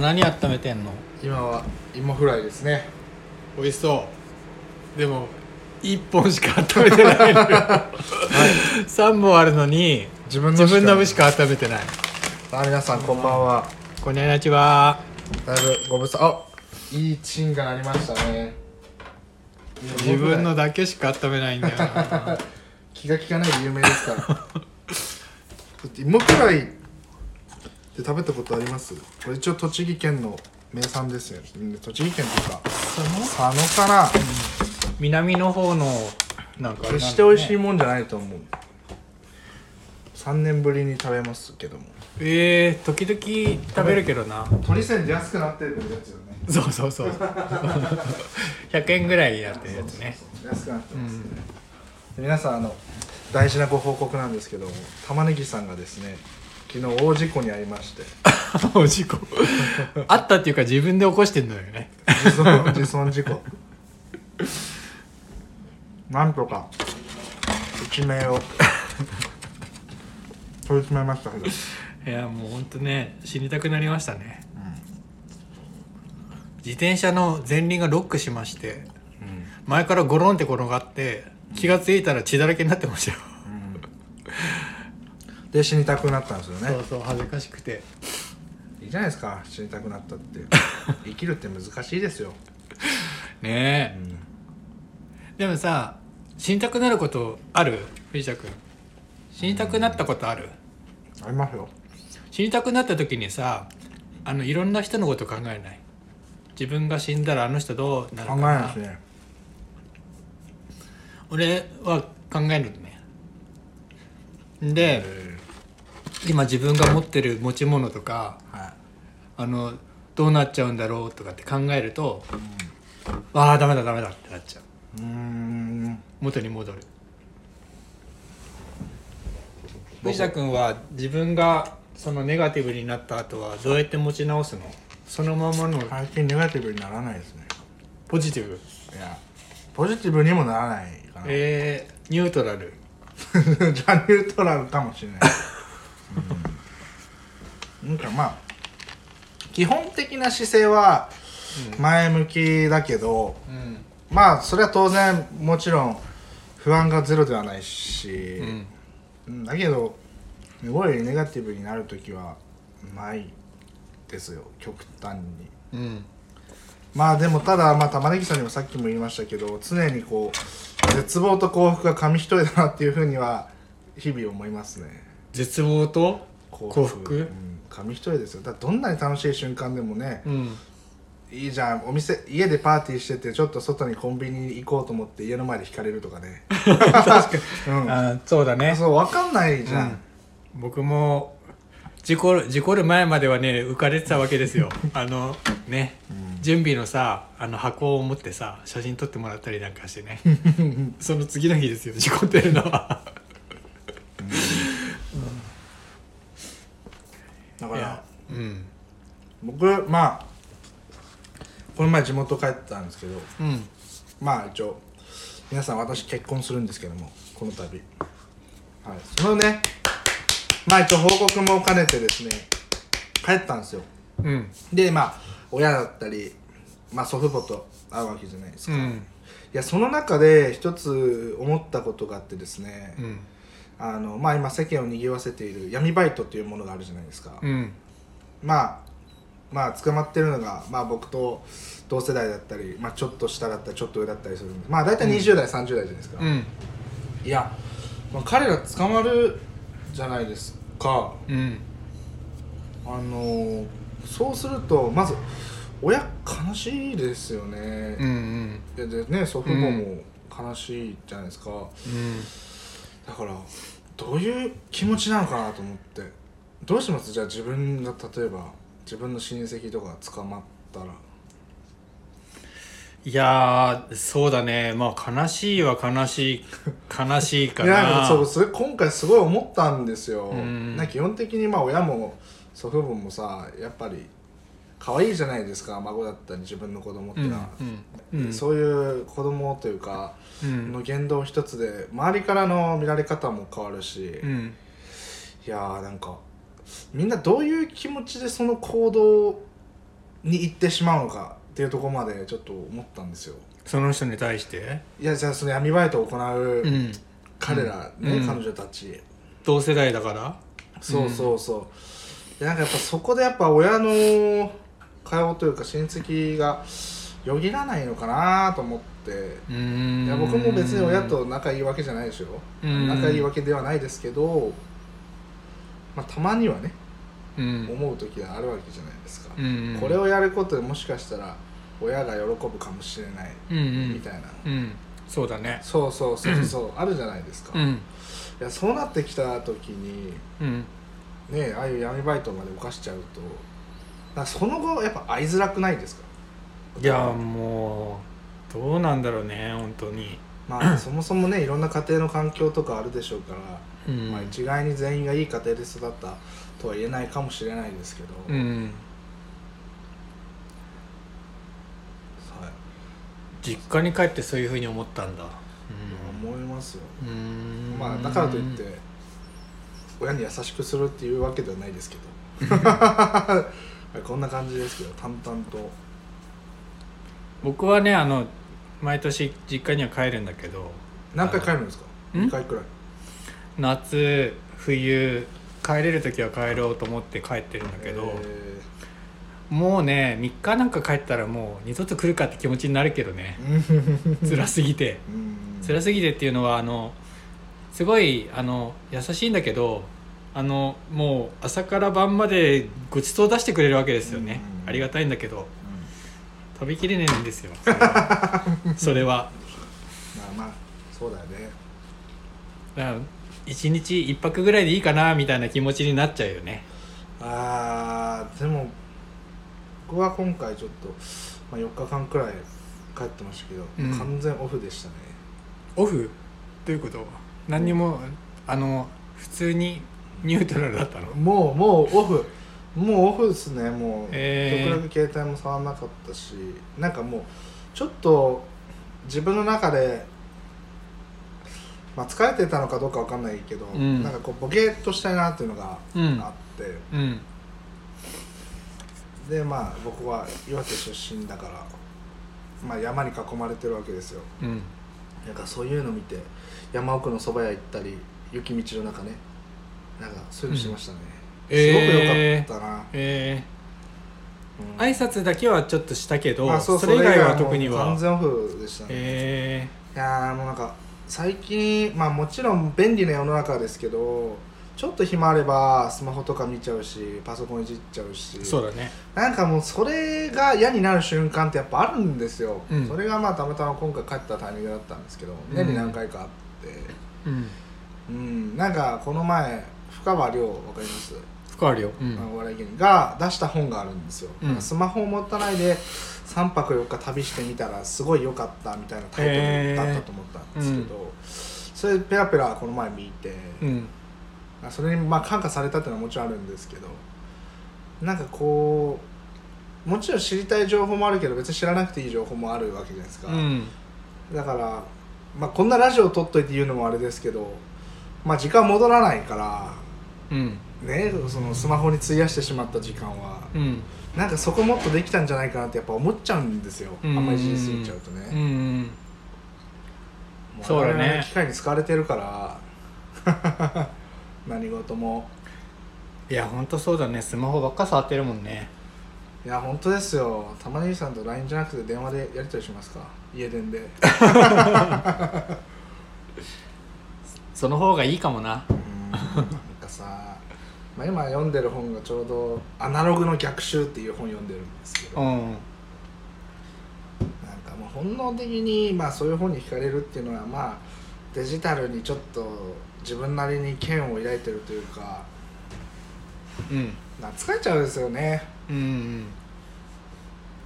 何温めてんの？今は芋フライですね。美味しそう。でも1本しか温めてないのよ、3本あるのに自分の自分の分ししかか温めてない。あ皆さんこんばんは。こんにちは。だいぶご無沙あいいチンが鳴りましたね。自分のだけしか温めないんだよな。気が利かないで有名ですから。芋フライって食べたことあります？これ一応栃木県の名産ですよ。うん栃木県っていうかその佐野かな？南の方のなんかあれなんだよね。決して美味しいもんじゃないと思う。3年ぶりに食べますけども。えー、時々食べるけどな。鳥線で安くなってるやつよね。そうそうそう。100円ぐらいになってるやつね。安くなってますね、で皆さんあの大事なご報告なんですけども玉ねぎさんがですね昨日大事故に遭いまして。お事故あったっていうか自分で起こしてんのよね。自損自損事故。なんとか一命を。取り詰めましたけど。いやもうほんとね死にたくなりましたね、自転車の前輪がロックしまして前からゴロンって転がって気が付いたら血だらけになってましたよ、で死にたくなったんですよね。そうそう恥ずかしくて。いいじゃないですか。死にたくなったって。生きるって難しいですよ、ねえ、でもさ死にたくなることある？藤田君。死にたくなったことある、ありますよ。死にたくなった時にさあのいろんな人のこと考えない？自分が死んだらあの人どうなる考えかなないですね。俺は考えるのね。でえ今自分が持ってる持ち物とかーはいあのどうなっちゃうんだろうとかって考えると、ああダメだダメだってなっちゃう。うーん元に戻る。藤田君は自分がそのネガティブになった後はどうやって持ち直すの？そのままの最近ネガティブにならないですね。ポジティブ？いやポジティブにもならないかな、えー、ニュートラル。じゃあニュートラルかもしれない、うん、なんかまあ基本的な姿勢は前向きだけど、うん。まあそれは当然もちろん不安がゼロではないし、うん。うん。だけどすごいネガティブになる時はないですよ極端に。うん。まあでもただまあ玉ねぎさんにもさっきも言いましたけど常にこう絶望と幸福が紙一重だなっていうふうには日々思いますね絶望と幸福。うん、紙一重ですよ。だどんなに楽しい瞬間でもねうん。いいじゃん。お店家でパーティーしててちょっと外にコンビニに行こうと思って家の前で引かれるとかね。確かに、あそうだうん、ねそう分かんないじゃん、うん。僕も事故る事故る前まではね浮かれてたわけですよ。あのね、準備のさあの箱を持ってさ写真撮ってもらったりなんかしてね。その次の日ですよ事故ってるのはいやだからうん。僕まあこの前地元帰ったんですけどうん。まあ一応皆さん私結婚するんですけどもこの度。はい。そのねまあ一応報告も兼ねてですね帰ったんですよ。うん。でまあ親だったり、まあ、祖父母と会うわけじゃないですか、いうん。やその中で一つ思ったことがあってですね、うん。あのまあ今世間を賑わせている闇バイトっていうものがあるじゃないですか、うんまあまあ捕まってるのが、まあ、僕と同世代だったり、まあ、ちょっと下だったりちょっと上だったりするんでまあ大体20代、30代じゃないですか、うん。いや、まあ、彼ら捕まるじゃないですか。うん。あのーそうするとまず親悲しいですよね、うんうん。ででね祖父母も悲しいじゃないですか、うん。だからどういう気持ちなのかなと思ってどうします？じゃあ自分が例えば自分の親戚とか捕まったら。いやーそうだね。まあ悲しいは悲しい悲しいか いやなそうそれ今回すごい思ったんですよ、うん。な基本的にまあ親も祖父母もさやっぱり可愛いじゃないですか。孫だったり自分の子供ってうんのは、うんうんそういう子供というかうん。の言動一つで周りからの見られ方も変わるし、うん。いやーなんかみんなどういう気持ちでその行動に行ってしまうのかっていうところまでちょっと思ったんですよ。その人に対して？いやじゃあその闇バイトを行ううん。彼らね、うん。彼女たち、同世代だから？そうそうそう。でなんかやっぱそこでやっぱ親の会話というか親戚がよぎらないのかなと思って。うーん。いや僕も別に親と仲いいわけじゃないですようん。仲いいわけではないですけど、まあ、たまにはねうん。思う時があるわけじゃないですか、うんこれをやることでもしかしたら親が喜ぶかもしれないうんうん。みたいな、うん。そうだね。そうそうそうそう。あるじゃないですか、いうん。やそうなってきた時にうん。ねああいう闇バイトまで犯しちゃうとその後やっぱ会いづらくないですか？いやもうどうなんだろうね本当に。まあそもそもねいろんな家庭の環境とかあるでしょうから、うん。まあ、一概に全員がいい家庭で育ったとは言えないかもしれないですけど、うん。はい。実家に帰ってそういうふうに思ったんだ。思いますよ、うん。うんまあだからといって親に優しくするっていうわけではないですけど。はい こんな感じですけど淡々と。僕はねあの毎年実家には帰るんだけど。何回帰るんですか？ん2回くらい夏冬帰れる時は帰ろうと思って帰ってるんだけど、えもうね3日なんか帰ったらもう二度と来るかって気持ちになるけどね。ー 辛すぎて。うん。辛すぎてっていうのはあのすごいあの優しいんだけどあのもう朝から晩までごちそう出してくれるわけですよね、うん。ありがたいんだけど。食べきれねえんですよ。それは。それはまあまあそうだよね。だから1日1泊ぐらいでいいかなみたいな気持ちになっちゃうよね。あーでも僕は今回ちょっと、まあ、4日間くらい帰ってましたけど、うん。完全オフでしたね。オフ？どういうこと？何にもあの普通にニュートラルだったの？もうもうオフ。もうオフですね。もう、えー。極力携帯も触らなかったしなんかもうちょっと自分の中で、まあ、疲れてたのかどうかわかんないけど、うん。なんかこうボケーっとしたいなっていうのがうんあって、うん。でまあ僕は岩手出身だから、まあ、山に囲まれてるわけですよ。うん。なんかそういうの見て山奥の蕎麦屋行ったり雪道の中ね。なんかそういうのしてましたね、うん。すごくえー良かったな、えうん。ー、挨拶だけはちょっとしたけど、まあそれ以外は特には。完全オフでしたね、えいやーもうなんか最近まあもちろん便利な世の中ですけどちょっと暇あればスマホとか見ちゃうしパソコンいじっちゃうしー、そうだね。なんかもうそれが嫌になる瞬間ってやっぱあるんですよ、うん。それがまあたまたま今回帰ったタイミングだったんですけど年に何回かあって。うん。うん、なんかこの前深川亮わかります、深あるよ、うん。お笑い芸人が出した本があるんですよ、うん。スマホを持たないで3泊4日旅してみたらすごい良かったみたいなタイトルだったと思ったんですけど、それペラペラこの前見て、うん。それにまあ感化されたっていうのはもちろんあるんですけどなんかこうもちろん知りたい情報もあるけど別に知らなくていい情報もあるわけじゃないですか、うん。だから、まあ、こんなラジオを撮っといて言うのもあれですけど、まあ、時間戻らないからうん。ねそのスマホに費やしてしまった時間は、うんなんかそこもっとできたんじゃないかなってやっぱ思っちゃうんですよ、うん。あんまりいじりすぎちゃうとうんうね、ん。もそうだね。機械に使われてるから。何事も。いやほんとそうだね。スマホばっか触ってるもんね。いや本当ですよ。玉ねぎさんと LINE じゃなくて電話でやり取りしますか。家電で。その方がいいかもな。うん。なんかさ、まあ、今読んでる本がちょうど「アナログの逆襲」っていう本読んでるんですけど、なん。うんかもう本能的に、まあ、そういう本に惹かれるっていうのはまあデジタルにちょっと自分なりに嫌悪を抱いてるというかうん。疲れちゃうんですよね。うん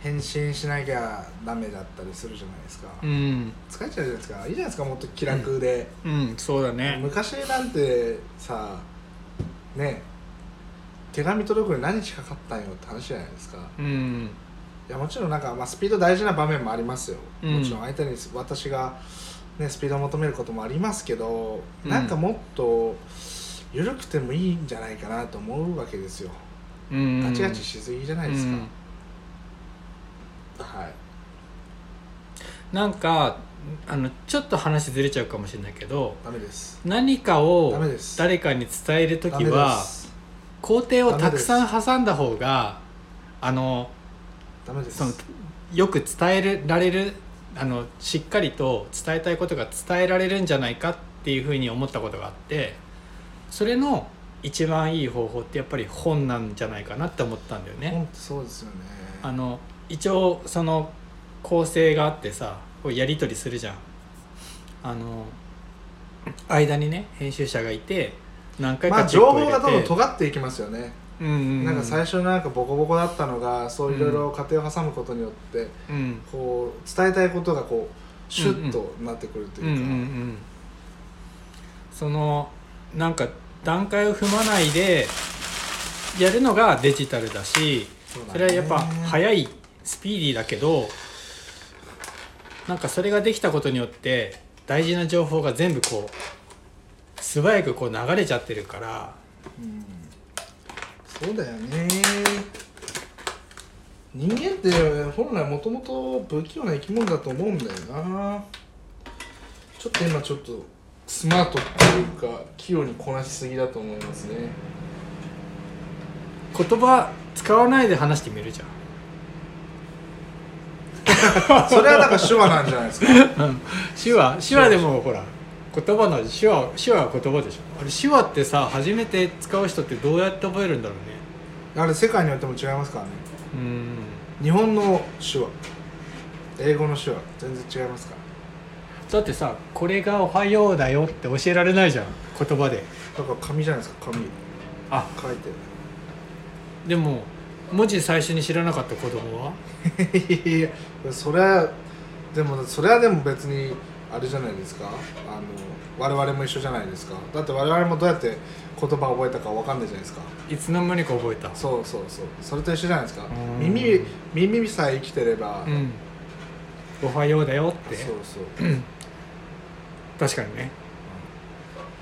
返信しなきゃダメだったりするじゃないですか、うん疲れちゃうじゃないですか。いいじゃないですかもっと気楽で、うん。そうだね。昔なんてさね手紙届くのに何日かかったんよって話じゃないですか、うん、いやもちろんなんか、まあ、スピード大事な場面もありますよ、うん、もちろん相手に私が、ね、スピードを求めることもありますけど、うん、なんかもっと緩くてもいいんじゃないかなと思うわけですよ、うん、ガチガチしすぎじゃないですか、はい。なんかあのちょっと話ずれちゃうかもしれないけど何かを誰かに伝える時は工程をたくさん挟んだ方があのそのよく伝えられるあのしっかりと伝えたいことが伝えられるんじゃないかっていうふうに思ったことがあってそれの一番いい方法ってやっぱり本なんじゃないかなって思ったんだよね。本当そうですよねあの一応その構成があってさこうやり取りするじゃん。あの間にね編集者がいて何回まあ情報がどんどん尖っていきますよね、うんうんうん、なんか最初なんかボコボコだったのがそういろいろ過程を挟むことによって、うん。こう伝えたいことがこうシュッとなってくるとうんうんういうか、ん。そのなんか段階を踏まないでやるのがデジタルだしそれはやっぱ早いスピーディーだけどなんかそれができたことによって大事な情報が全部こう素早くこう流れちゃってるから。うん。そうだよね。人間って本来もともと不器用な生き物だと思うんだよな。ちょっと今ちょっとスマートっていうか器用にこなしすぎだと思いますね。言葉使わないで話してみるじゃん。それはだから手話なんじゃないですか？手話。手話でもほら言葉の手話手話は言葉でしょ。あれ手話ってさ初めて使う人ってどうやって覚えるんだろうね。あれ世界によっても違いますからね。うん。日本の手話。英語の手話。全然違いますから。だってさこれが「おはようだよ」って教えられないじゃん。言葉で。だから紙じゃないですか紙。あ。書いて。でも文字最初に知らなかった子供は？いやそれはでもそれはでも別にあれじゃないですか？あの我々も一緒じゃないですか？だって我々もどうやって言葉を覚えたかわかんないじゃないですか？いつの間にか覚えた。そうそうそう。それと一緒じゃないですか？うん。耳耳さえ生きてれば、うん。おはようだよって。そうそう。確かにね。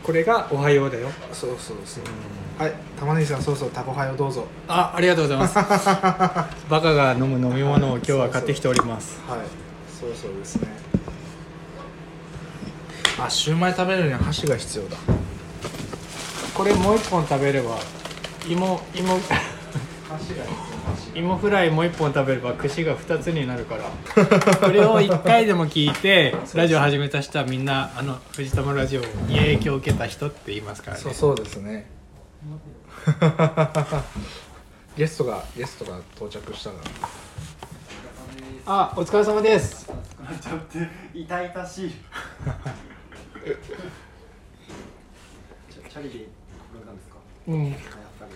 これが「おはようだよ。そうそうそう。はい玉ねぎさんそうそうタコハイをどうぞ」あありがとうございます。バカが飲む飲み物を今日は買ってきております。はい。そうそうですねあシューマイ食べるには箸が必要だ。これもう一本食べれば芋芋芋フライもう一本食べれば串が2つになるから。これを1回でも聞いてラジオ始めた人はみんなあの藤玉ラジオに影響を受けた人って言いますからね。そうそうですね。ゲストがゲストが到着したから。あお疲れ様です。ちょっと痛々しい チャリで転んだんですか？うん。やっぱり。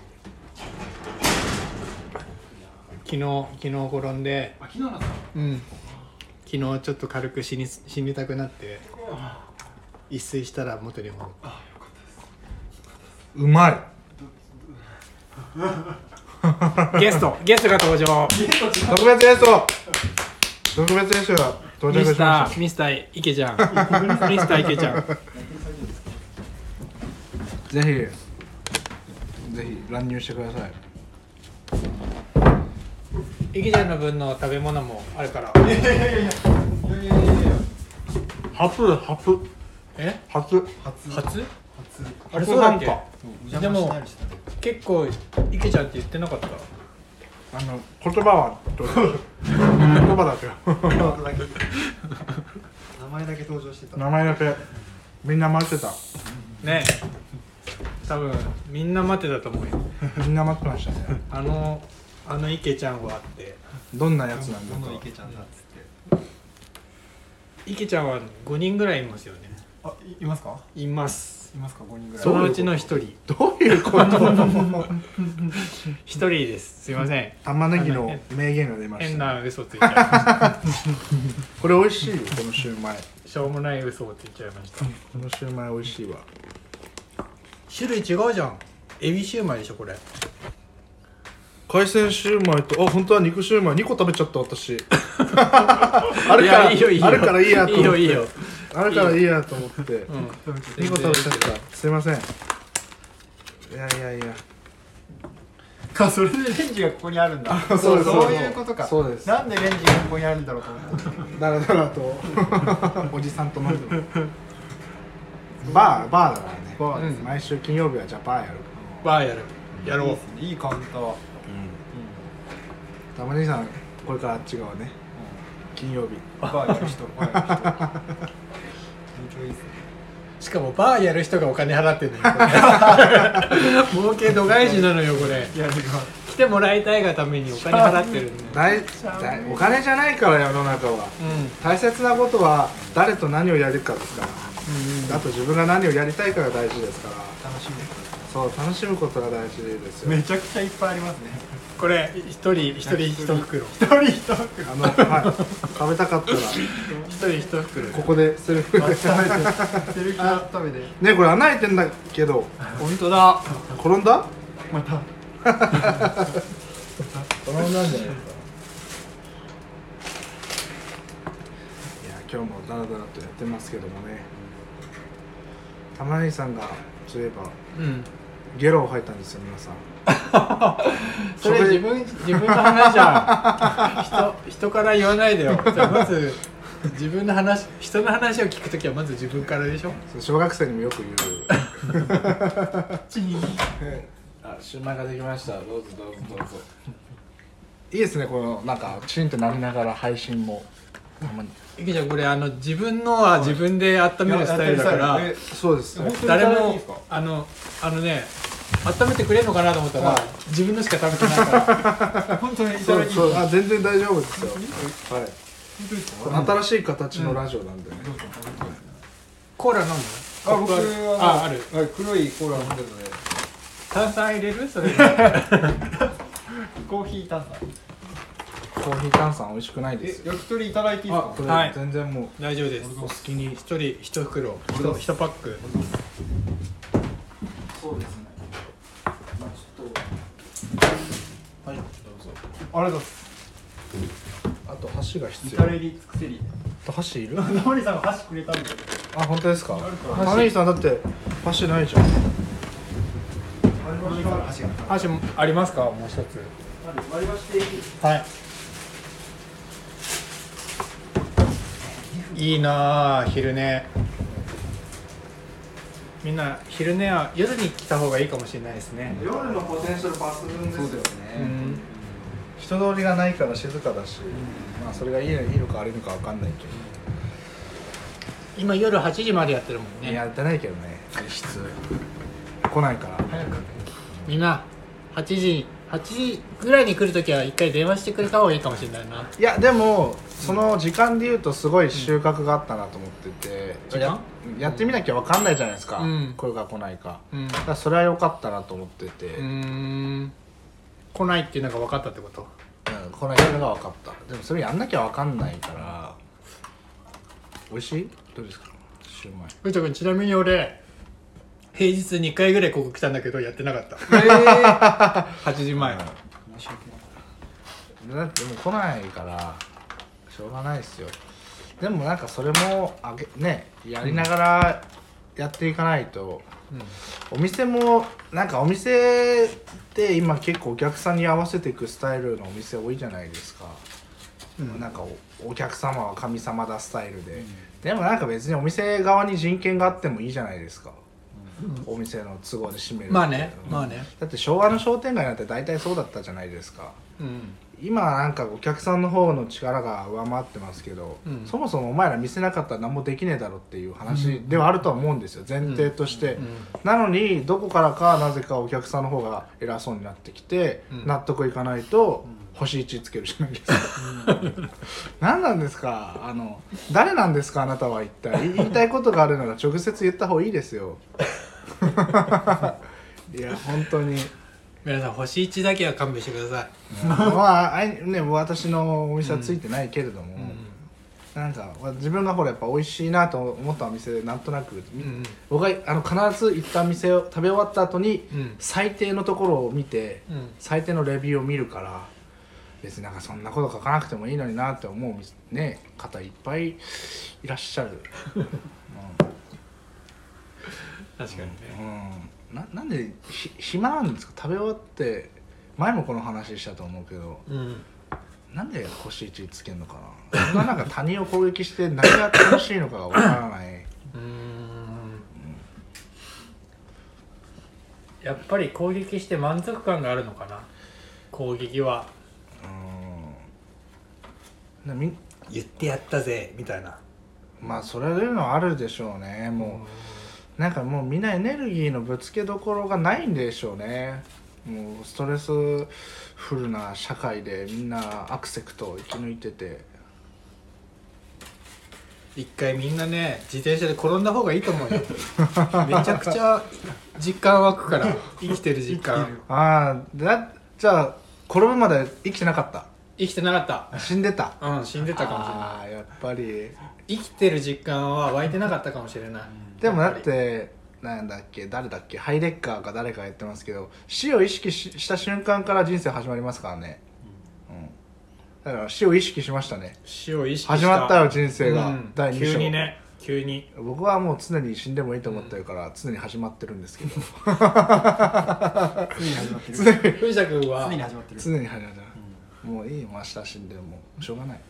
昨日昨日転んで。あ昨日なんですか？うん。昨日ちょっと軽く死に死にたくなって一睡したら元に戻るうまい。ゲストゲストが登場。特別ゲスト。特別ゲストが到着ミスターミスター池ちゃんミスター池ちゃんぜひぜひ乱入してください。池ちゃんの分の食べ物もあるから。初初え？初初初あれ初そうだっけ？でしたね結構池ちゃんって言ってなかった？あの言葉は言葉だけ名前だけ登場してた。名前だけ。みんな待ってた。ね多分みんな待ってたと思うよ。みんな待ってましたね。あのあの池ちゃんはって。どんなやつなんだとどの池ちゃんだっつって。池ちゃんは5人ぐらいいますよね。あいいますか？いますいますか？5人ぐらい。そのうちの1人。どういうこと？1人です。すいません。玉ねぎの名言が出まし変たな嘘ついちゃいました。これ美味しいよこのシューマイ。しょうもない嘘をついちゃいました。このシューマイ美味しいわ。種類違うじゃん。エビシューマイでしょこれ。海鮮シューマイとあ本当は肉シューマイ。2個食べちゃった私。あるからいやいいよいいよ。あるからいいやと思って。いいよいいよあるからいいやと思って。うん。2個食べちゃった。すいません。いやいやいや。かそれでレンジがここにあるんだ。そういうことか。そうです。なんでレンジがここにあるんだろうと思って。だらだらとおじさんと飲んでるバーバーだからね。バーです毎週金曜日はじゃあバーやるバーやる。やろう。いいカウンターたまにさんこれからあっち側ね。金曜日。バーやる人。バーやる人本当いいっすね。しかもバーやる人がお金払ってんのよこれ儲け度外視なのよこれ。いやでも来てもらいたいがためにお金払ってるんだよ大大お金じゃないから世の中は。うん。大切なことは誰と何をやるかですから。あと自分が何をやりたいかが大事ですから。楽しみそう楽しむことが大事ですよ。めちゃくちゃいっぱいありますねこれ一人一人一袋。一人一袋。あの、はい、食べたかったら。一人一袋ここでセルフ。あ食べてセルフラ食べて。ねこれ穴開いてんだけど。本当だ。転んだ？また。転んだんじゃないですかいや今日もダラダラとやってますけどもね。玉ねぎさんがそういえばうん。ゲロを吐いたんですよ皆さん それ自分自分の話じゃん人人から言わないでよ。じゃあまず自分の話人の話を聞くときはまず自分からでしょ？小学生にもよく言う。チンあシューマイができました。どうぞどうぞどうぞ。いいですねこのなんかチンってなりながら配信も。たまにゆきちゃんこれあの自分のは自分で温めるスタイルだからえそうです。誰もあのあのね温めてくれるのかなと思ったら、はい。自分のしか食べてないから。本当にいたそうそう。あ全然大丈夫ですよ。はい。新しい形のラジオなんでね、どうぞ。コーラ飲む？あ僕はあある。はい黒いコーラ飲んでるので。炭酸入れる？それ。コーヒー炭酸。コーヒー炭酸美味しくないです焼き鳥いただいていいですか？はい。全然も大丈夫です。うお好きに。一人一袋。一一パック。そうですねまあちょっとはいどうぞありがとうございます。あと箸が必要。至れり尽くせり。箸いる？ナモリさんが箸くれたんだあ本当ですか？るから玉ねぎさんだって箸ないじゃん。ありました。箸が箸もありますか？もう一つ。割り箸でいいはい。いいなあ昼寝。みんな昼寝は夜に来た方がいいかもしれないですね。夜のポテンシャル抜群ですよそうですね。うん人通りがないから静かだし、まあそれがいいのいいのか悪いのかわかんないけど、今夜8時までやってるもんね。やってないけどね実質。来ないから。早く。みんな8時8時ぐらいに来るときは一回電話してくれた方がいいかもしれないな。いやでもその時間で言うとすごい収穫があったなと思ってて、時間？ややってみなきゃわかんないじゃないですか、うん。声が来ないかうん。だからそれは良かったなと思ってて、うーん来ないっていうのが分かったってこと？うん来ないのが分かった。でもそれやんなきゃ分かんないから。美味しい？どうですか？シューマイ。ふうちゃくんちなみに俺平日2回ぐらいここ来たんだけどやってなかった。えー。8時前。申し訳ない。だってもう来ないからしょうがないですよ。でもなんかそれもあげねやりながらやっていかないと、お店もなんかお店って今結構お客さんに合わせていくスタイルのお店多いじゃないですか、うん。なんかおお客様は神様だスタイルで、でもなんか別にお店側に人権があってもいいじゃないですか、お店の都合で閉めるってまあねうんまあね。だって昭和の商店街なんて大体そうだったじゃないですか。うん今はなんかお客さんの方の力が上回ってますけど、うん。そもそもお前ら見せなかったら何もできねえだろっていう話ではあるとは思うんですよ前提として、うん。なのにどこからかなぜかお客さんの方が偉そうになってきて、うん。納得いかないと星1つけるじゃないですか、何なんですか？あの誰なんですか？あなたは一体。言いたいことがあるなら直接言った方がいいですよ。いや本当に皆さん星1だけは勘弁してください。まああいね私のお店はついてないけれども、なんか自分がほらやっぱ美味しいなと思ったお店でなんとなく、うんうん。僕があの必ず行った店を食べ終わった後に、うん。最低のところを見て、うん。最低のレビューを見るから別になんかそんなこと書かなくてもいいのになって思う店ね方いっぱいいらっしゃる、確かにね。うん。うん、ななんでひ暇なんですか？食べ終わって前もこの話したと思うけど。うん。なんで星1つけんのかな？そんななんか他人を攻撃して何が楽しいのかがわからない。うーん。やっぱり攻撃して満足感があるのかな？攻撃は。うん。なみ言ってやったぜみたいな。まあそれいうのはあるでしょうねもうなんかもうみんなエネルギーのぶつけどころがないんでしょうね。もうストレスフルな社会でみんなアクセクトを生き抜いてて。一回みんなね自転車で転んだ方がいいと思うよ。めちゃくちゃ実感湧くから生きてる実感ああだじゃあ転ぶまで生きてなかっ生きてなかった。死んでた？うん死んでたかもしれない。やっぱり。生きてる実感は湧いてなかったかもしれないでもだってなんだっけ誰だっけハイデッカーか誰か言ってますけど死を意識しした瞬間から人生始まりますからね、うん、だから死を意識しましたね。り死を意識した。始まったよ人生が、うん。第2章。急にね。急に。僕はもう常に死んでもいいと思ってるから、常に始まってるんですけど。常に始まってる常に藤田君は。常に始まってる。常に始まってる、もういいよ明日死んでもしょうがない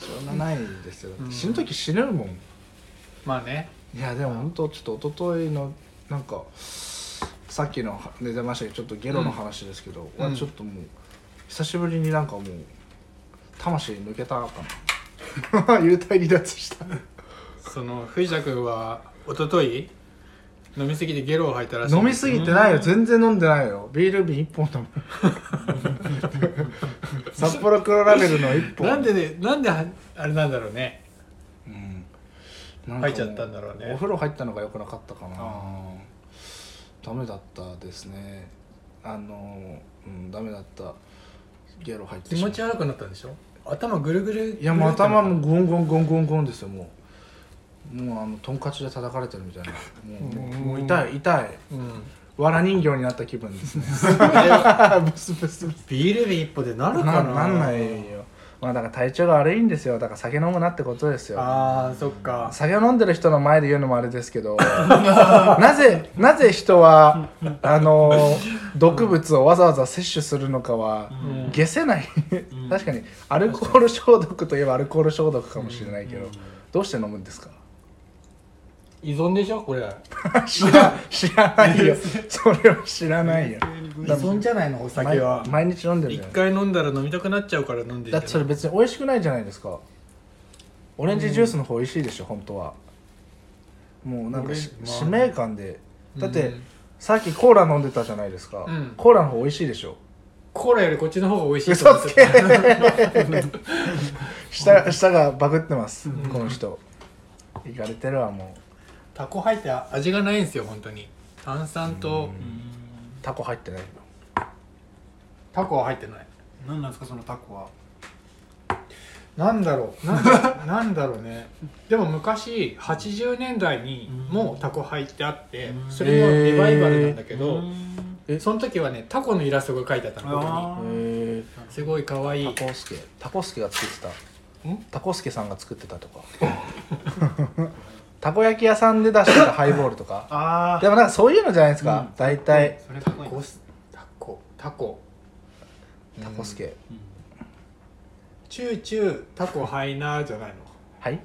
しょうがないですよ、だって死ぬ時死ぬもん。まあね。いやでも本当ちょっと一昨日のなんかさっきの出てましたけどちょっとゲロの話ですけど、うん。はちょっともう久しぶりになんかもう魂抜けたかな。幽体離脱した。その藤田君は一昨日？飲みすぎてゲロを吐いたらしい。飲みすぎてないよ。全然飲んでないよ。ビール瓶1本だもん札幌黒ラベルの1本。なんでねなんではあれなんだろうね。うん。なんかも入っちゃったんだろうね。お風呂入ったのが良くなかったかな。あダメだったですね。あのうんダメだった。ゲロ入って気持ち悪くなったんでしょ？頭ぐるぐるいやもう頭もぐゴンゴンゴンゴンゴンですよもうもうあのトンカチで叩かれてるみたいな。もうもう痛い痛い。るうん。わら人形になった気分ですね。ブスブスブス。ビール瓶一本でなるかな。ななんないよ。まあだから体調が悪いんですよ。だから酒飲むなってことですよ。あーそっか。酒を飲んでる人の前で言うのもあれですけど。なぜなぜ人はあの毒物をわざわざ摂取するのかはうん。消せない。確かにアルコール消毒といえばアルコール消毒かもしれないけど。どうして飲むんですか？依存でしょ？これ。知ら知らないよ。それは知らないよ。依存じゃないのお酒は。毎毎日飲んでる一回飲んだら飲みたくなっちゃうから飲んでる。だってそれ別に美味しくないじゃないですか。オレンジジュースの方美味しいでしょ本当は。もうなんかしオレンジ使命感で。だってうんさっきコーラ飲んでたじゃないですか、うん。コーラの方美味しいでしょ。コーラよりこっちの方が美味しい嘘つと思ってけ。た舌舌がバグってます、この人。いかれてるわもうタコ入って味がないんですよ本当に。炭酸とタコ入ってないタコは入ってない。何なんですかそのタコは？なんだろう。なんだ なんだろうね。でも昔80年代にもうタコ入ってあってうん。それのリバイバルなんだけどえその時はねタコのイラストが書いてあったのここに。すごい可愛いタコスケ。タコスケが作ってた。ん？タコスケさんが作ってたとか たこ焼き屋さんで出してたハイボールとか。あでもなんかそういうのじゃないですか、うん。大体。それかっこいい。タコスタコ。タコ。タコスケ、チューチュータコハイナーじゃないの？はい。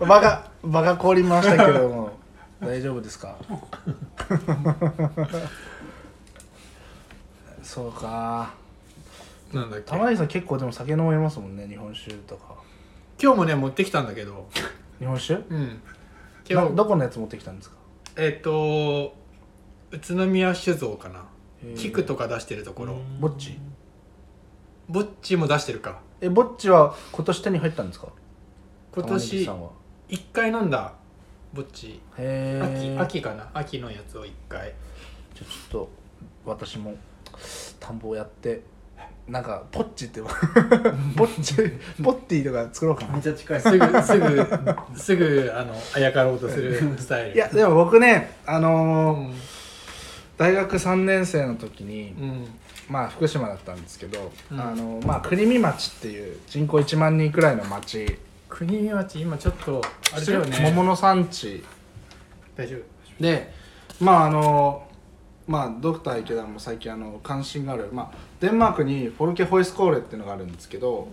場が場が凍りましたけども。大丈夫ですか？そうか。なんだっけ？玉井さん結構でも酒飲めますもんね日本酒とか。今日もね持ってきたんだけど日本酒？うん。今な日。どこのやつ持ってきたんですか？えっ、と宇都宮酒造かな。菊とか出してるところ。ぼっち？ぼっちも出してるか。えぼっちは今年手に入ったんですか？今玉ねぎ年さんは。一回飲んだ。ぼっち。へえ秋秋かな？秋のやつを一回。じゃあちょっと私も田んぼをやってなんかポッチってぼっちポッティとか作ろうかな。めっちゃ近い。すぐすぐすぐあのあやかろうとするスタイル。いやでも僕ねあうのーん、大学3年生の時に、うん、まあ福島だったんですけど、うん。あのまあ国見町っていう人口1万人くらいの町。国見町今ちょっとあれだよね。桃の産地。大丈夫。でまああのまあドクター池田も最近あの関心がある、まあ、デンマークにフォルケホイスコーレっていうのがあるんですけど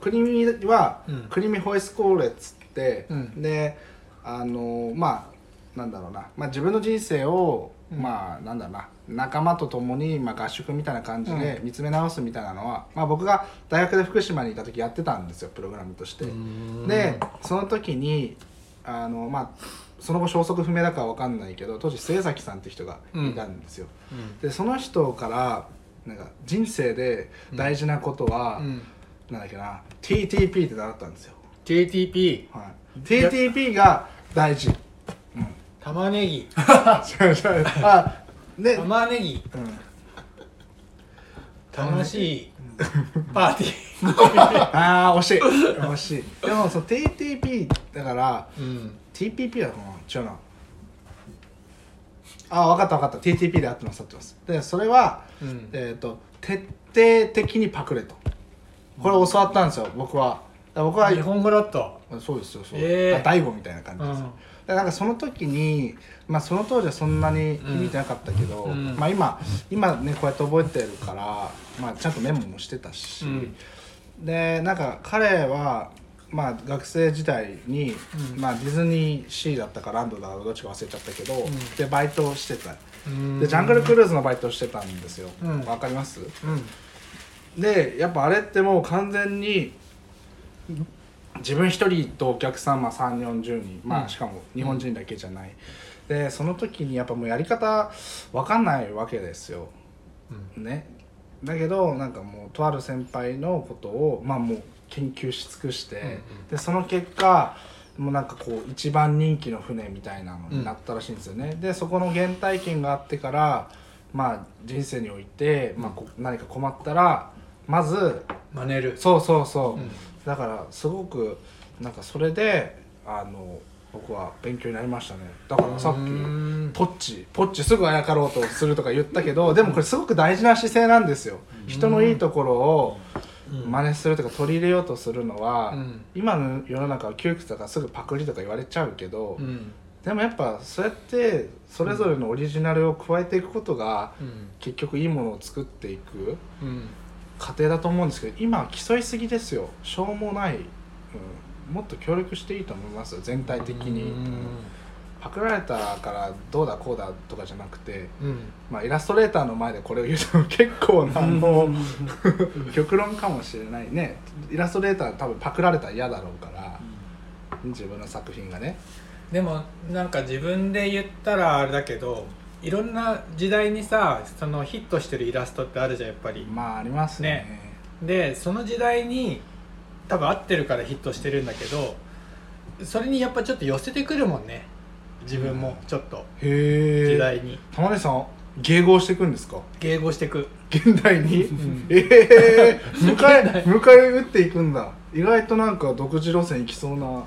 クリミはうん。クリミホイスコーレっつって、うん。であのまあなんだろうな、まあ、自分の人生を、うん。まあなんだろうな。仲間と共に、まあ、合宿みたいな感じで見つめ直すみたいなのは、まあ、僕が大学で福島にいた時やってたんですよプログラムとして。でその時にあのまあその後消息不明だからわかんないけど当時末崎さんって人がいたんですよ、うん。でその人からなんか人生で大事なことは、うん。なんだっけな TTP って習ったんですよ、TTP はい、TTP が大事、うん、玉ねぎ。違う違う。あで、うん、玉ねぎ。楽しい。パーティ ああ惜しい。惜しい。でもその TTP だからー、うん、TPP だと思う違うなあ分かった分かった。TTP で合ってます合ってます。でそれはうん。えっ、と徹底的にパクれと。これ教わったんですよ僕は。僕は日本語だった。そうですよそう、えー。あ大悟みたいな感じです。よ、でなんかその時にまあその当時はそんなに響いてなかったけど、うん。まあ今今ねこうやって覚えてるから、まあ、ちゃんとメモもしてたし、うん。でなんか彼はまあ学生時代に、うん。まあ、ディズニーシーだったかランドだかどっちか忘れちゃったけど、ん。でバイトをしてた。うん。でジャングルクルーズのバイトをしてたんですよ。わ、うん。かります？うん。でやっぱあれってもう完全に自分一人とお客さん、まあ、3 4 0人。まうん。あしかも日本人だけじゃない、でその時にやっぱもうやり方わかんないわけですよ。ね。だけどなんかもうとある先輩のことをまあもう研究し尽くして、うんうん。でその結果もうなんかこう一番人気の船みたいなのになったらしいんですよね、でそこの原体験があってからまあ人生において、まあ、こ何か困ったらまず真似る。そうそうそう、うん。だからすごくなんかそれであの僕は勉強になりましたね。だからさっきうん。ポッチポッチすぐあやかろうとするとか言ったけどでもこれすごく大事な姿勢なんですよ。人のいいところをうん真似するとか取り入れようとするのは、うん。今の世の中は窮屈だからすぐパクリとか言われちゃうけど、うん。でもやっぱそうやってそれぞれのオリジナルを加えていくことがうん。結局いいものを作っていくうん。過程だと思うんですけど今は競いすぎですよ。しょうもない、うん、もっと協力していいと思いますよ全体的に、パクられたからどうだこうだとかじゃなくて、うん。まあ、イラストレーターの前でこれを言うと結構なあの 極論かもしれないね。イラストレーター多分パクられたら嫌だろうから、自分の作品がね。でもなんか自分で言ったらあれだけどいろんな時代にさそのヒットしてるイラストってあるじゃんやっぱり。まあありますね。でその時代に多分合ってるからヒットしてるんだけどそれにやっぱちょっと寄せてくるもんね自分もちょっと時代に。玉ねさん迎合していくんですか？迎合してく。現代に、ん。ええ迎え迎え撃っていくんだ。意外となんか独自路線行きそうな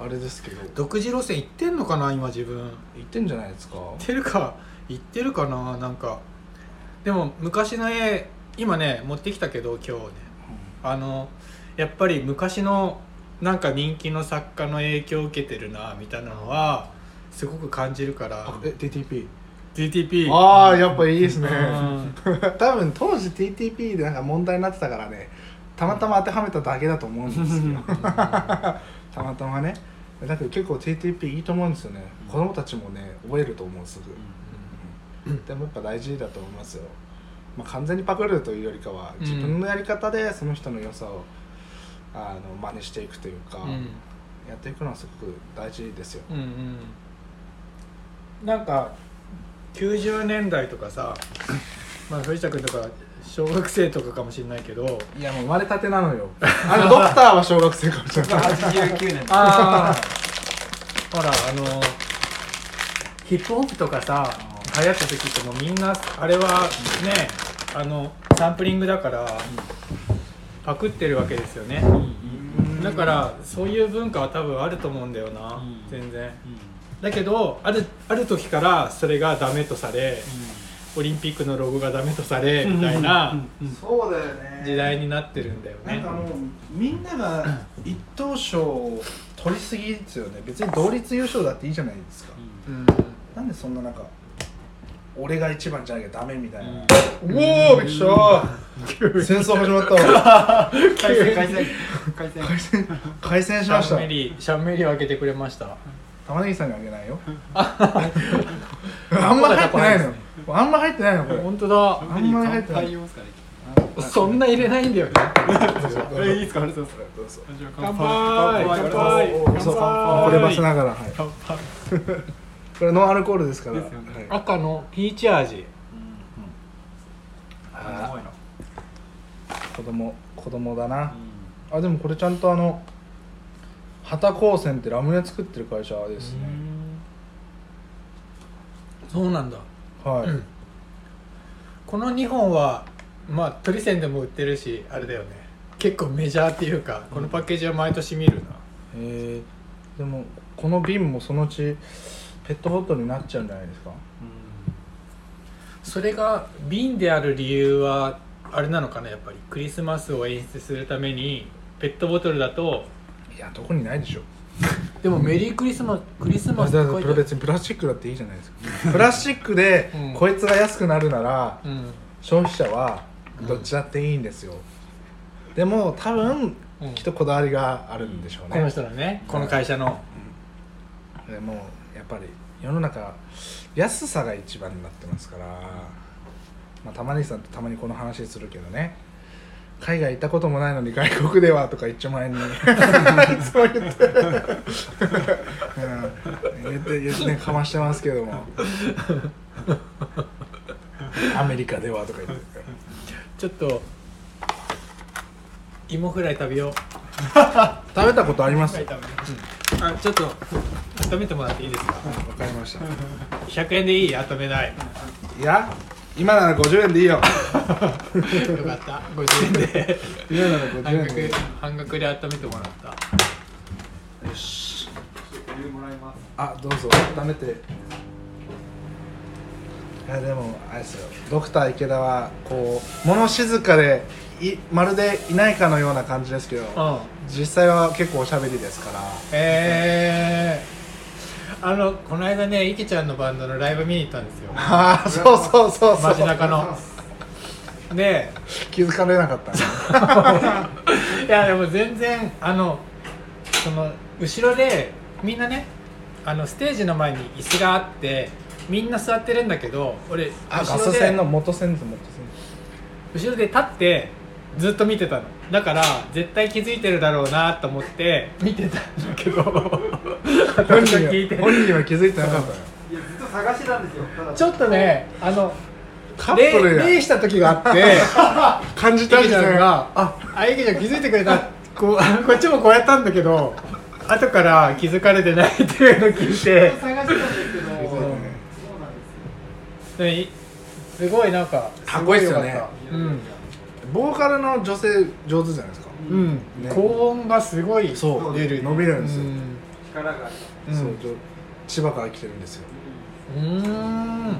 あれですけど。独自路線行ってんのかな今自分。行行ってんじゃないですか。ってるか行ってるかななんか。でも昔の絵今ね持ってきたけど今日ね。あのやっぱり昔のなんか人気の作家の影響を受けてるなみたいなのはすごく感じるから。TTP DTP ああやっぱいいですね。うん。多分当時 TTP でなんか問題になってたからねたまたま当てはめただけだと思うんですよ。たまたまね。だけど結構 TTP いいと思うんですよね。子供たちもね覚えると思うすぐ、でもやっぱ大事だと思いますよ、まあ、完全にパクるというよりかはうん。自分のやり方でその人の良さをあの真似していくというか、うん。やっていくのはすごく大事ですよ、うんうんなんか90年代とかさまあ藤田君とか小学生とかかもしれないけどいやもう生まれたてなのよ。あのドクターは小学生かもしれない。89年。ああほらあのヒップホップとかさ流行った時ってもうみんなあれはねあのサンプリングだからパクってるわけですよね。だからそういう文化は多分あると思うんだよな、うん。全然だけどあるある時からそれがダメとされオリンピックのロゴがダメとされみたいなそうだよね。時代になってるんだよね。なんかもうみんなが一等賞を取りすぎですよね。別に同率優勝だっていいじゃないですか。うん。なんでそんななんか俺が一番じゃなきゃダメみたいな、おおびっくりした。戦争始まったわ。回線回線回線開戦しました。シャンメリーシャンメリーを開けてくれました玉ねぎさんにあげないよ。あんま入ってないの。よあんま入ってないのこれ。本当だ。あんまり入ってない。対応ですかねそんな入れないんだよね。えいいですかありがとう乾杯。乾杯。これながらはい乾杯。これノンアルコールですから。赤のピーチ味。子供子供だな。あでもこれちゃんとあの旗高専ってラムネ作ってる会社ですね。そうなんだ。はい、うん。この2本はまあ鳥線でも売ってるしあれだよね。結構メジャーっていうかこのパッケージは毎年見るな。えー、でもこの瓶もそのうちペットボトルになっちゃうんじゃないですか？それが瓶である理由はあれなのかなやっぱり。クリスマスを演出するためにペットボトルだといやどこにないでしょ。でもメリークリスマスクリスマスってだ書いてある。別にプラスチックだっていいじゃないですか。プラスチックでうん。こいつが安くなるならうん。消費者はどっちだっていいんですよ、でも多分うん。きっとこだわりがあるんでしょうね、この人のね。この会社の。でもやっぱり世の中安さが一番になってますから、まあ、玉ねぎさんとたまにこの話するけどね海外行ったこともないのに外国ではとか一丁前に。いつも言って、うん、言って言ってねかましてますけども。アメリカではとか言って。ちょっと芋フライ食べよう。食べたことあります？わう。んあちょっと温めてもらっていいですか？かりました。100円でいい？温めない。いや今なら50円でいいよ。よかった。50円で。今なら半50円額で半額で温めてもらった。よし。お湯もらいますあどうぞ。温めて。いやでもあれですよ。ドクター池田はこう物静かでいまるでいないかのような感じですけどうん。実際は結構おしゃべりですから。えー、あのこの間ね池ちゃんのバンドのライブ見に行ったんですよ。ああそうそうそうそう。街中の。で気づかれなかった。ね いやでも全然あのその後ろでみんなねあのステージの前に椅子があってみんな座ってるんだけど俺あガ後ろでス線の元線。です元後ろで立ってずっと見てたの。だから絶対気づいてるだろうなと思って見てたんだけど。線 本本人聞いては本人は気づいてなかった。よいやずっと探してたんですよ。ただちょっとねあのカップルや。礼礼した時があって 感じた池ちゃんが「ああ池ちゃん気づいてくれた。こう こっちもこうやったんだけど後から気づかれてないっていうのを聞いて。探してたんですけどそうそうなんですよ。でいすごいなんかかっこいいっすよね。ご良かった。うん、ボーカルの女性上手じゃないですか。うん。ね。高音がすごいそう。出る。伸びるんですよ。うん。力がありますうん。そうちょ千葉から来てるんですよ。うーん。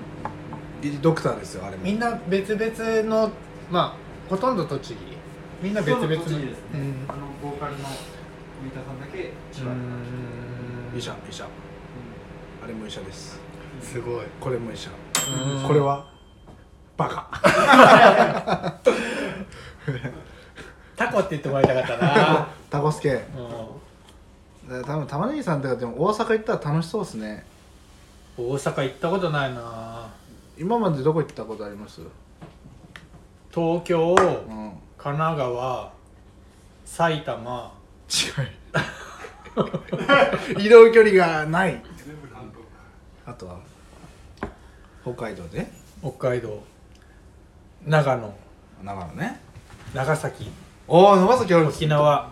いドクターですよあれも。みんな別々のまあほとんど栃木。みんな別々の。栃木ですね。うん。あのボーカルの三田さんだけ千葉。うん。医者医者。あれも医者です。すごい。これも医者。うん。これはバカ。タコって言ってもらいたかったな。タコスケうんだから多分玉ねぎさんとかでも大阪行ったら楽しそうですね。大阪行ったことないな。今までどこ行ったことあります？東京うん。神奈川埼玉。違い 移動距離がない。あとは北海道で？北海道。長野。長野ね。長崎。おお長崎あるんです沖縄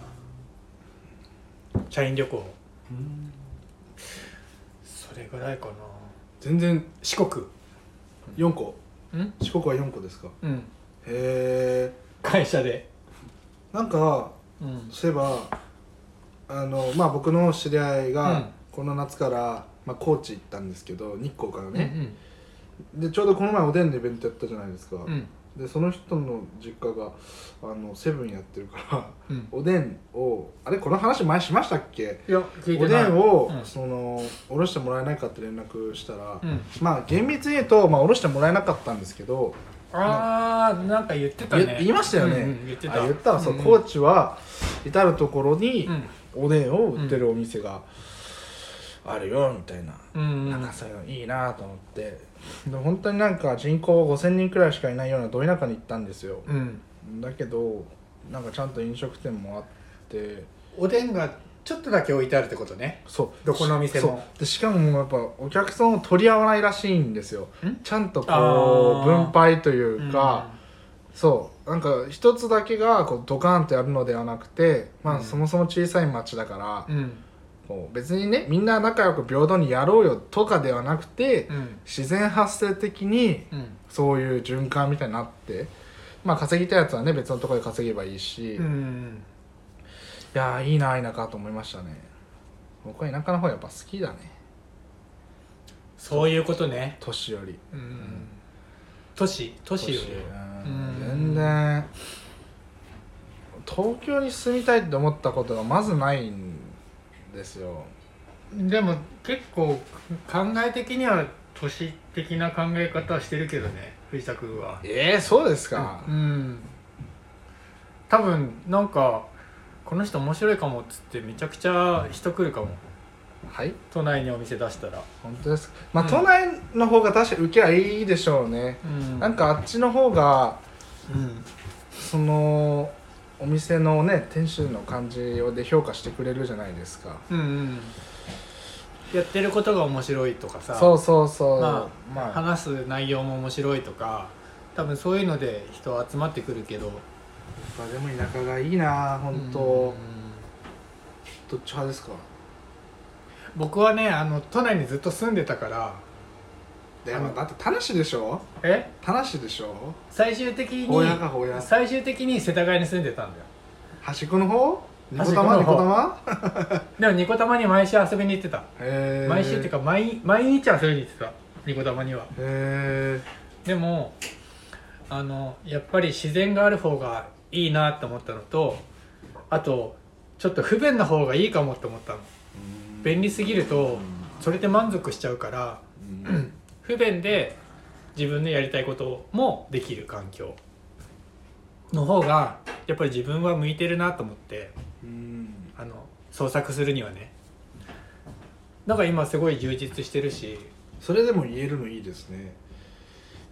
社員旅行。それぐらいかな。全然四国。4個。ん？四国は4個ですか。うん。へえ会社で。なんかうん。そういえばあのまあ僕の知り合いうん。がこの夏から、まあ、高知行ったんですけど日光からうんね、でちょうどこの前おでんのイベントやったじゃないですか、うんでその人の実家があのセブンやってるからうん。おでんをあれこの話前しましたっけ？いや聞いておない。でんを、うん。そのおろしてもらえないかって連絡したら、うん。まあ厳密に言うと、まあ、おろしてもらえなかったんですけど、ああなんか言ってたね。言言いましたよね、うんうん言ってた。あ言った。わそう、んん高知は至る所にうん。おでんを売ってるお店があるよみたいな、うん。なんかそういうのいいなと思って。で本当になんか人口5000人くらいしかいないようなど田舎に行ったんですよ。うん。だけどなんかちゃんと飲食店もあって。おでんがちょっとだけ置いてあるってことね。そう。どこの店も。でしかもやっぱお客さんを取り合わないらしいんですよ。ん？ちゃんとこう分配というか、そう。なんか一つだけがこうドカーンとやるのではなくて、まあ、うん。そもそも小さい町だから、うん別にねみんな仲良く平等にやろうよとかではなくて、うん。自然発生的にうん。そういう循環みたいになってまあ稼ぎたいやつはね別のところで稼げばいいし、いうんやーいいな田舎と思いましたね。僕は田舎の方やっぱ好きだね。そういうことね。年より。うん。都市都市より。全然東京に住みたいって思ったことがまずないんですよ。でも結構考え的には都市的な考え方はしてるけどね藤田君は。えー、そうですか、うん。多分なんかこの人面白いかもっつってめちゃくちゃ人来るかも。はい。都内にお店出したら。本当ですか？まあ、うん。都内の方が確かに受けはいいでしょうね、うん。なんかあっちの方がうん。そのお店のね店主の感じで評価してくれるじゃないですか。うんうん。やってることが面白いとかさ。そうそうそう。ままあ。話す内容も面白いとか多分そういうので人集まってくるけど。まあでも田舎がいいな本当、うん。どっち派ですか？僕はねあの都内にずっと住んでたからでもだって田無でしょ？え？田無でしょ？最終的にほやかほや。最終的に世田谷に住んでたんだよ。端っこの方？ニコ玉ニコ玉？でもニコ玉に毎週遊びに行ってた。毎週っていうか毎毎日遊びに行ってた。ニコ玉には。へでもあのやっぱり自然がある方がいいなって思ったのとあとちょっと不便な方がいいかもって思ったの。え便利すぎるとそれで満足しちゃうからうん不便で自分のやりたいこともできる環境の方がやっぱり自分は向いてるなと思ってうん。あの創作するにはね。だから今すごい充実してるし。それでも言えるのいいですね。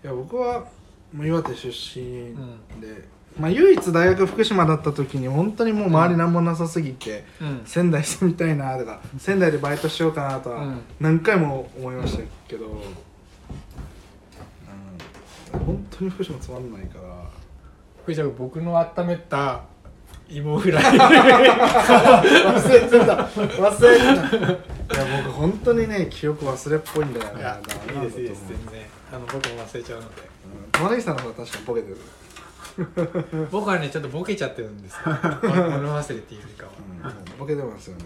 いや僕は岩手出身で、まあ唯一大学福島だった時に本当にもう周り何もなさすぎて、うん。仙台住みたいなとか仙台でバイトしようかなとはうん。何回も思いましたけど、うん、本当に福島つまんないから。藤田君僕の温めた芋フライ。忘れてた。忘れてた。いや僕本当にね記憶忘れっぽいんだよね。いいいですいいです。全然。あの僕も忘れちゃうので。うん。玉ねぎさんの方が確かにボケてる、僕はねちょっとボケちゃってるんですよ。物忘れっていうよりかは。うん、ボケてますよね。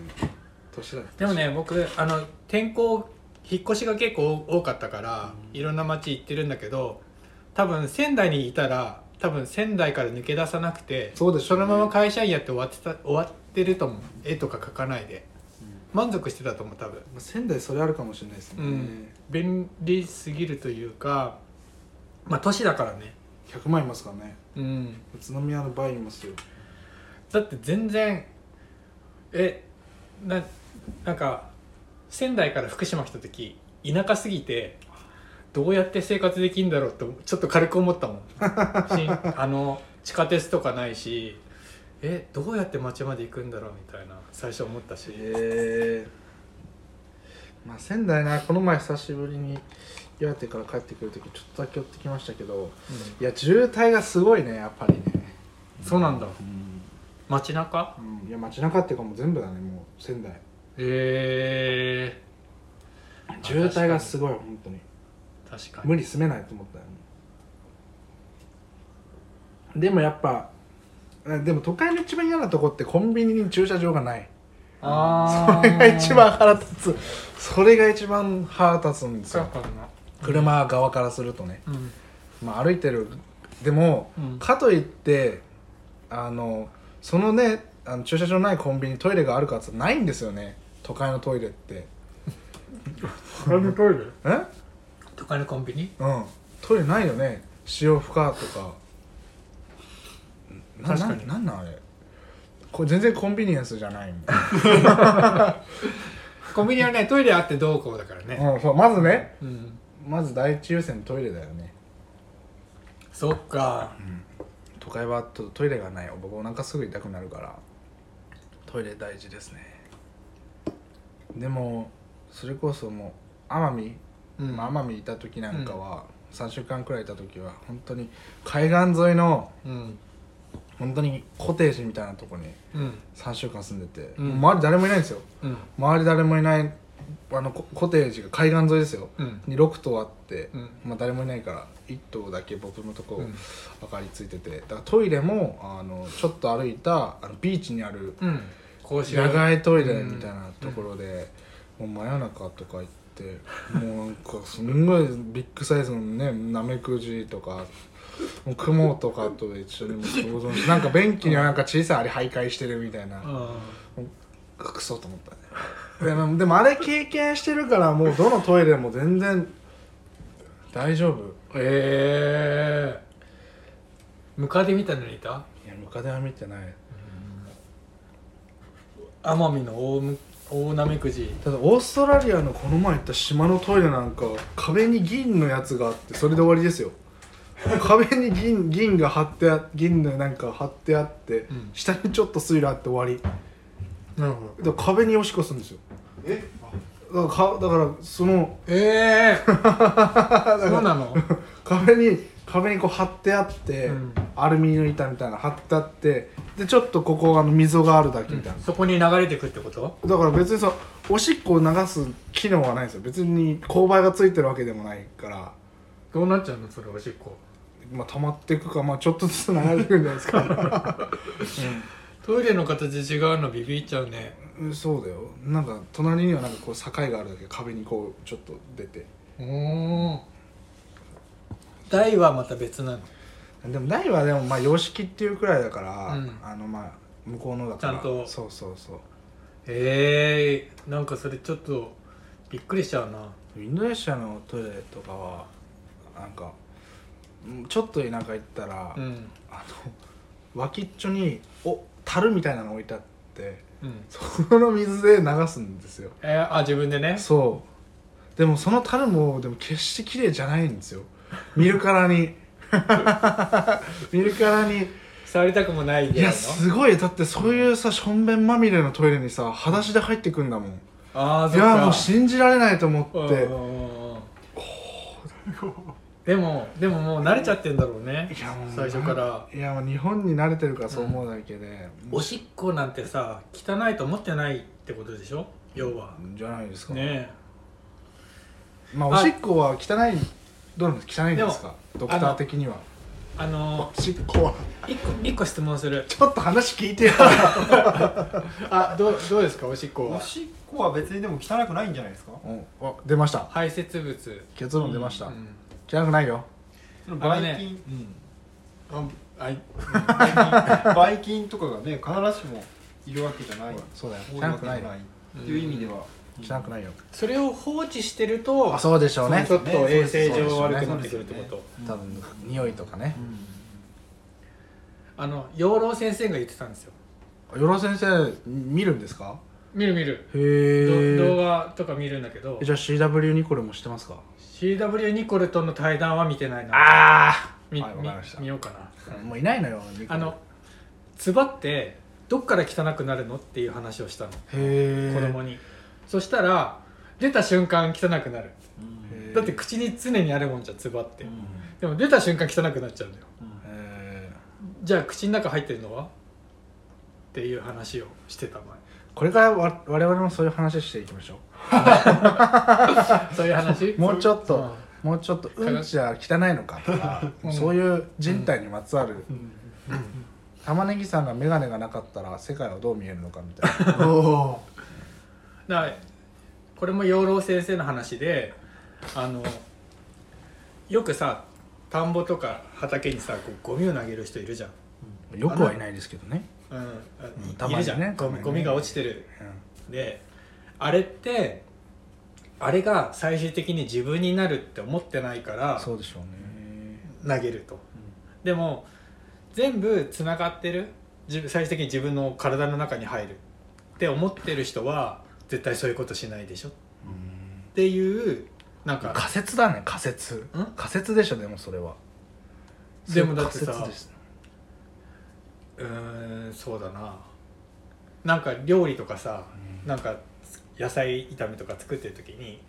年だでもね僕あの転校引っ越しが結構多かったからいろんな町行ってるんだけど多分仙台にいたら多分仙台から抜け出さなくてそうでそのまま会社員やって終わってた終わってると思う。絵とか描かないで。満足してたと思う多分。まあ仙台それあるかもしれないですね、うん。便利すぎるというかまあ都市だからね。100万いますからね。うん。宇都宮の倍いますよ。だって全然えななんか仙台から福島来た時田舎すぎてどうやって生活できるんだろうってちょっと軽く思ったもん。しあの地下鉄とかないしえどうやって町まで行くんだろうみたいな最初思ったし、へえまあ仙台なこの前久しぶりに岩手から帰ってくる時ちょっとだけ寄ってきましたけどいや渋滞がすごいねやっぱりね。そうなんだ。うん、街中？うん、いや街中っていうかもう全部だねもう仙台。へえ渋滞がすごい本当に確かに。無理住めないと思ったよでもやっぱあでも都会の一番嫌なとこってコンビニに駐車場がない。あそれが一番腹立つ。それが一番腹立つんですよ。車側からするとね、うん。まあ、歩いてる。でも、うん。かといってあのそのねあの駐車場のないコンビニにトイレがあるかってないんですよね。都会のトイレって。あのトイレ？え？都会のコンビニ？うん。トイレないよね。塩負荷とか。な確かに。ななんなんあれ？これ全然コンビニエンスじゃない。んだ、コンビニはねトイレあってどうこうだからね。うん、そうまずね。うん。まず第一優先トイレだよね。そっか。都会はとトイレがない。僕お腹すぐ痛くなるから。トイレ大事ですね。でもそれこそもう奄美、うんまあ奄美いた時なんかは、3週間くらいいた時は本当に海岸沿いのうん。本当にコテージみたいなとこにうん。3週間住んでて、うん。周り誰もいないんですよ。うん。周り誰もいないあのココテージが海岸沿いですよ、うん。に6棟あって、うん。まあ、誰もいないから1棟だけ僕のとこうん。明かりついてて。だからトイレもあのちょっと歩いたあのビーチにある野外トイレみたいなところで、もう真夜中とか行ってもうなんかすんごいビッグサイズのねナメクジとかもうクモとかと一緒にもう想像してなんか便器にはなんか小さいあれ徘徊してるみたいな。うんクソと思ったね。でもでもあれ経験してるからもうどのトイレも全然大丈夫。ええ。ムカデみたいなのいた？いやムカデは見てない。奄美の大む大ナメクジ。ただオーストラリアのこの前行った島のトイレなんか壁に銀のやつがあってそれで終わりですよ。壁に銀銀が貼ってあ銀のなんか貼ってあって、うん。下にちょっと水路あって終わり。なるほど。だから壁におしっこするんですよ。え？だからかだからそのええ そうなの？壁に壁にこう貼ってあって、うん。アルミの板みたいなの貼ってあってでちょっとここあの溝があるだけみたいな、そこに流れてくってこと？だから別にさおしっこを流す機能はないんですよ。別に勾配がついてるわけでもないから。どうなっちゃうの？それおしっこ。まあ溜まっていくか。まあちょっとずつ流れてくるんじゃないですか、トイレの形違うのビビっちゃうね。うん、そうだよ。なんか隣にはなんかこう境があるだけ。壁にこうちょっと出て。おお台はまた別なの？でも台はでもまあ洋式っていうくらいだから、うん。あのまあ向こうのだから。ちゃんと。そうそうそう。ええなんかそれちょっとびっくりしちゃうな。インドネシアのトイレとかはなんかうんちょっと田舎行ったら、うん。あの脇っちょにお樽みたいなの置いてあってうん。その水で流すんですよ。えー、あ自分でね。そう。でもその樽もでも決して綺麗じゃないんですよ見るからに。見るからに。触りたくもないいやすごいだってそういうさしょんべんまみれのトイレにさ裸足で入ってくんだもん。いああそっか。やもう信じられないと思って。うんうんうんうん。でもでももう慣れちゃってんだろうねいやもう最初から。いやもう日本に慣れてるからそう思うだけで、おしっこなんてさ汚いと思ってないってことでしょ？要は。じゃないですか、ねまあおしっこは汚いどうなんです汚いんですか？ドクター的には。えあのおしっこは一個一個質問する。ちょっと話聞いてよ。あどうどうですか？おしっこは。おしっこは別にでも汚くないんじゃないですか？うん。あ出ました。排泄物。結論出ました、うん。汚くないよ。そのばい菌、ああい。うん、ばい菌とかがね必ずしもいるわけじゃない。そうだよ。多いわ汚くない。よけじゃない。っていう意味では、汚くないよ。それを放置してるとあそうでしょうね。ちょっと衛生上悪くなってくるってこと。多分匂いとかね。あの養老先生が言ってたんですよ。よろ先生見るんですか？見る見る。へど動え画とか見るんだけど。じゃあ CW ニコルも知ってますか？CW ニコルとの対談は見てないな。あみはいわかりました。み見ようかな。もういないのよニコル。あのつばってどっから汚くなるのっていう話をしたの。へえ。子供にそしたら出た瞬間汚くなる。へーだって口に常にあるもんじゃんつばって。でも出た瞬間汚くなっちゃうんだよ。へー。じゃあ口の中入ってるのは？っていう話をしてた前これからわ我々もそういう話していきましょ そういう話？う もうちょっとう。んもうちょっとうんちは汚いのかとか、うん。そういう人体にまつわる、玉ねぎさんが眼鏡がなかったら世界はどう見えるのかみたいなだこれも養老先生の話であのよくさ田んぼとか畑にさこうゴミを投げる人いるじゃん、よくはいないですけどね、うん。うんたまにね。ゴミね。ゴミが落ちてる。であれってあれが最終的に自分になるって思ってないからそうでしょうね。投げると、でも全部つながってる。最終的に自分の体の中に入る。って思ってる人は絶対そういうことしないでしょ。っていうなんか仮説だね仮説。仮説でしょでもそれは。でもだってさうーんそうだな。なんか料理とかさ、なんか野菜炒めとか作ってる時に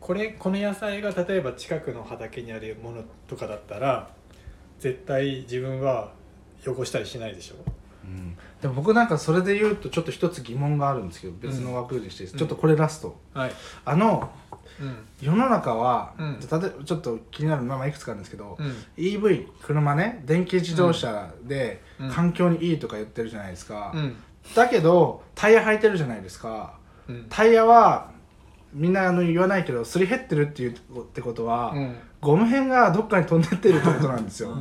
これこの野菜が例えば近くの畑にあるものとかだったら絶対自分は汚したりしないでしょ。うんでも僕なんかそれで言うとちょっと一つ疑問があるんですけど別の枠でして、うん。ちょっとこれラスト。はい、あのうん。世の中は、うん。例えばちょっと気になるままいくつかあるんですけど、うん。EV 車ね電気自動車でうん。環境にいいとか言ってるじゃないですか、うん。だけどタイヤ履いてるじゃないですか。うん。タイヤはみんなあの言わないけどすり減ってるっていうってことは、うん。ゴム片がどっかに飛んでってるってことなんですよ、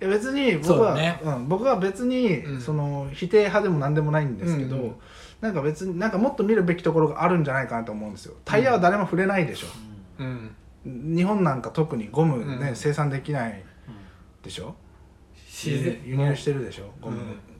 いや別に僕は、そうだね。うん、僕は別に、うん。その否定派でも何でもないんですけど、うんうん。なんか別になんかもっと見るべきところがあるんじゃないかなと思うんですよ。タイヤは誰も触れないでしょ、うん。日本なんか特にゴムね、うん。生産できないでしょ。自然輸入してるでしょゴム、うん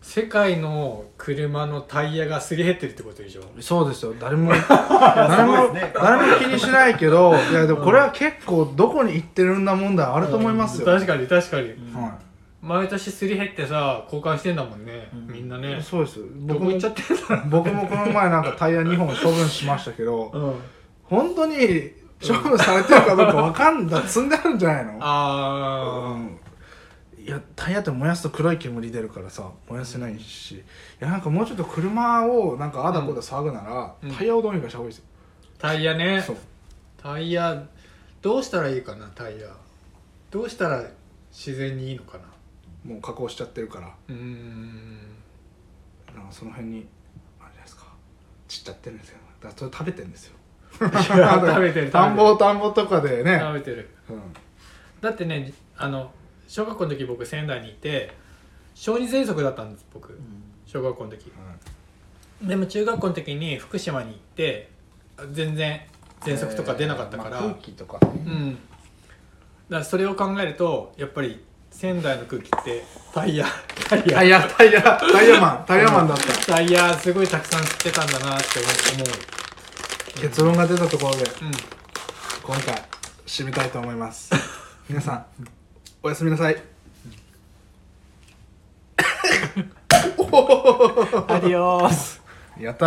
世界の車のタイヤがすり減ってるってことでしょ？そうですよ。誰も 誰も、ね。誰も気にしないけどいやでもこれは結構どこに行ってるんだ問題あると思いますよ、確かに確かに、は毎年すり減ってさ交換してんだもんね、うんみんない、ねそうです。僕も行っちゃってんだろ僕もこの前なんかタイヤ2本処分しましたけどう、うん、本当に処分されてるかどうかわかんだ積んであるんじゃないの？あうんいやタイヤって燃やすと黒い煙出るからさ燃やせないし、いやなんかもうちょっと車をなんかあだこだ騒ぐなら、うん。タイヤをどうにかした方がいいですよ、ータイヤね。そう。タイヤどうしたらいいかなタイヤ。どうしたら自然にいいのかな。もう加工しちゃってるから。うーん。なんかその辺にあれじゃないですか。散っちゃってるんですよ。だからそれ食べてるんですよ。や食べてる。田んぼ田んぼとかでね、食べてる。うん、だってねあの小学校の時僕仙台にいて小児喘息だったんです僕。小学校の時。でも中学校の時に福島に行って全然喘息とか出なかったから、えーまあ空気とかうん。だからそれを考えるとやっぱり仙台の空気ってタイヤタイヤ。タイヤタイヤタイヤマンタイヤマンだった。タイヤすごいたくさん吸ってたんだなって思う。結論が出たところでうん。今回締めたいと思います。皆さんおやすみなさい。アディオース。やったー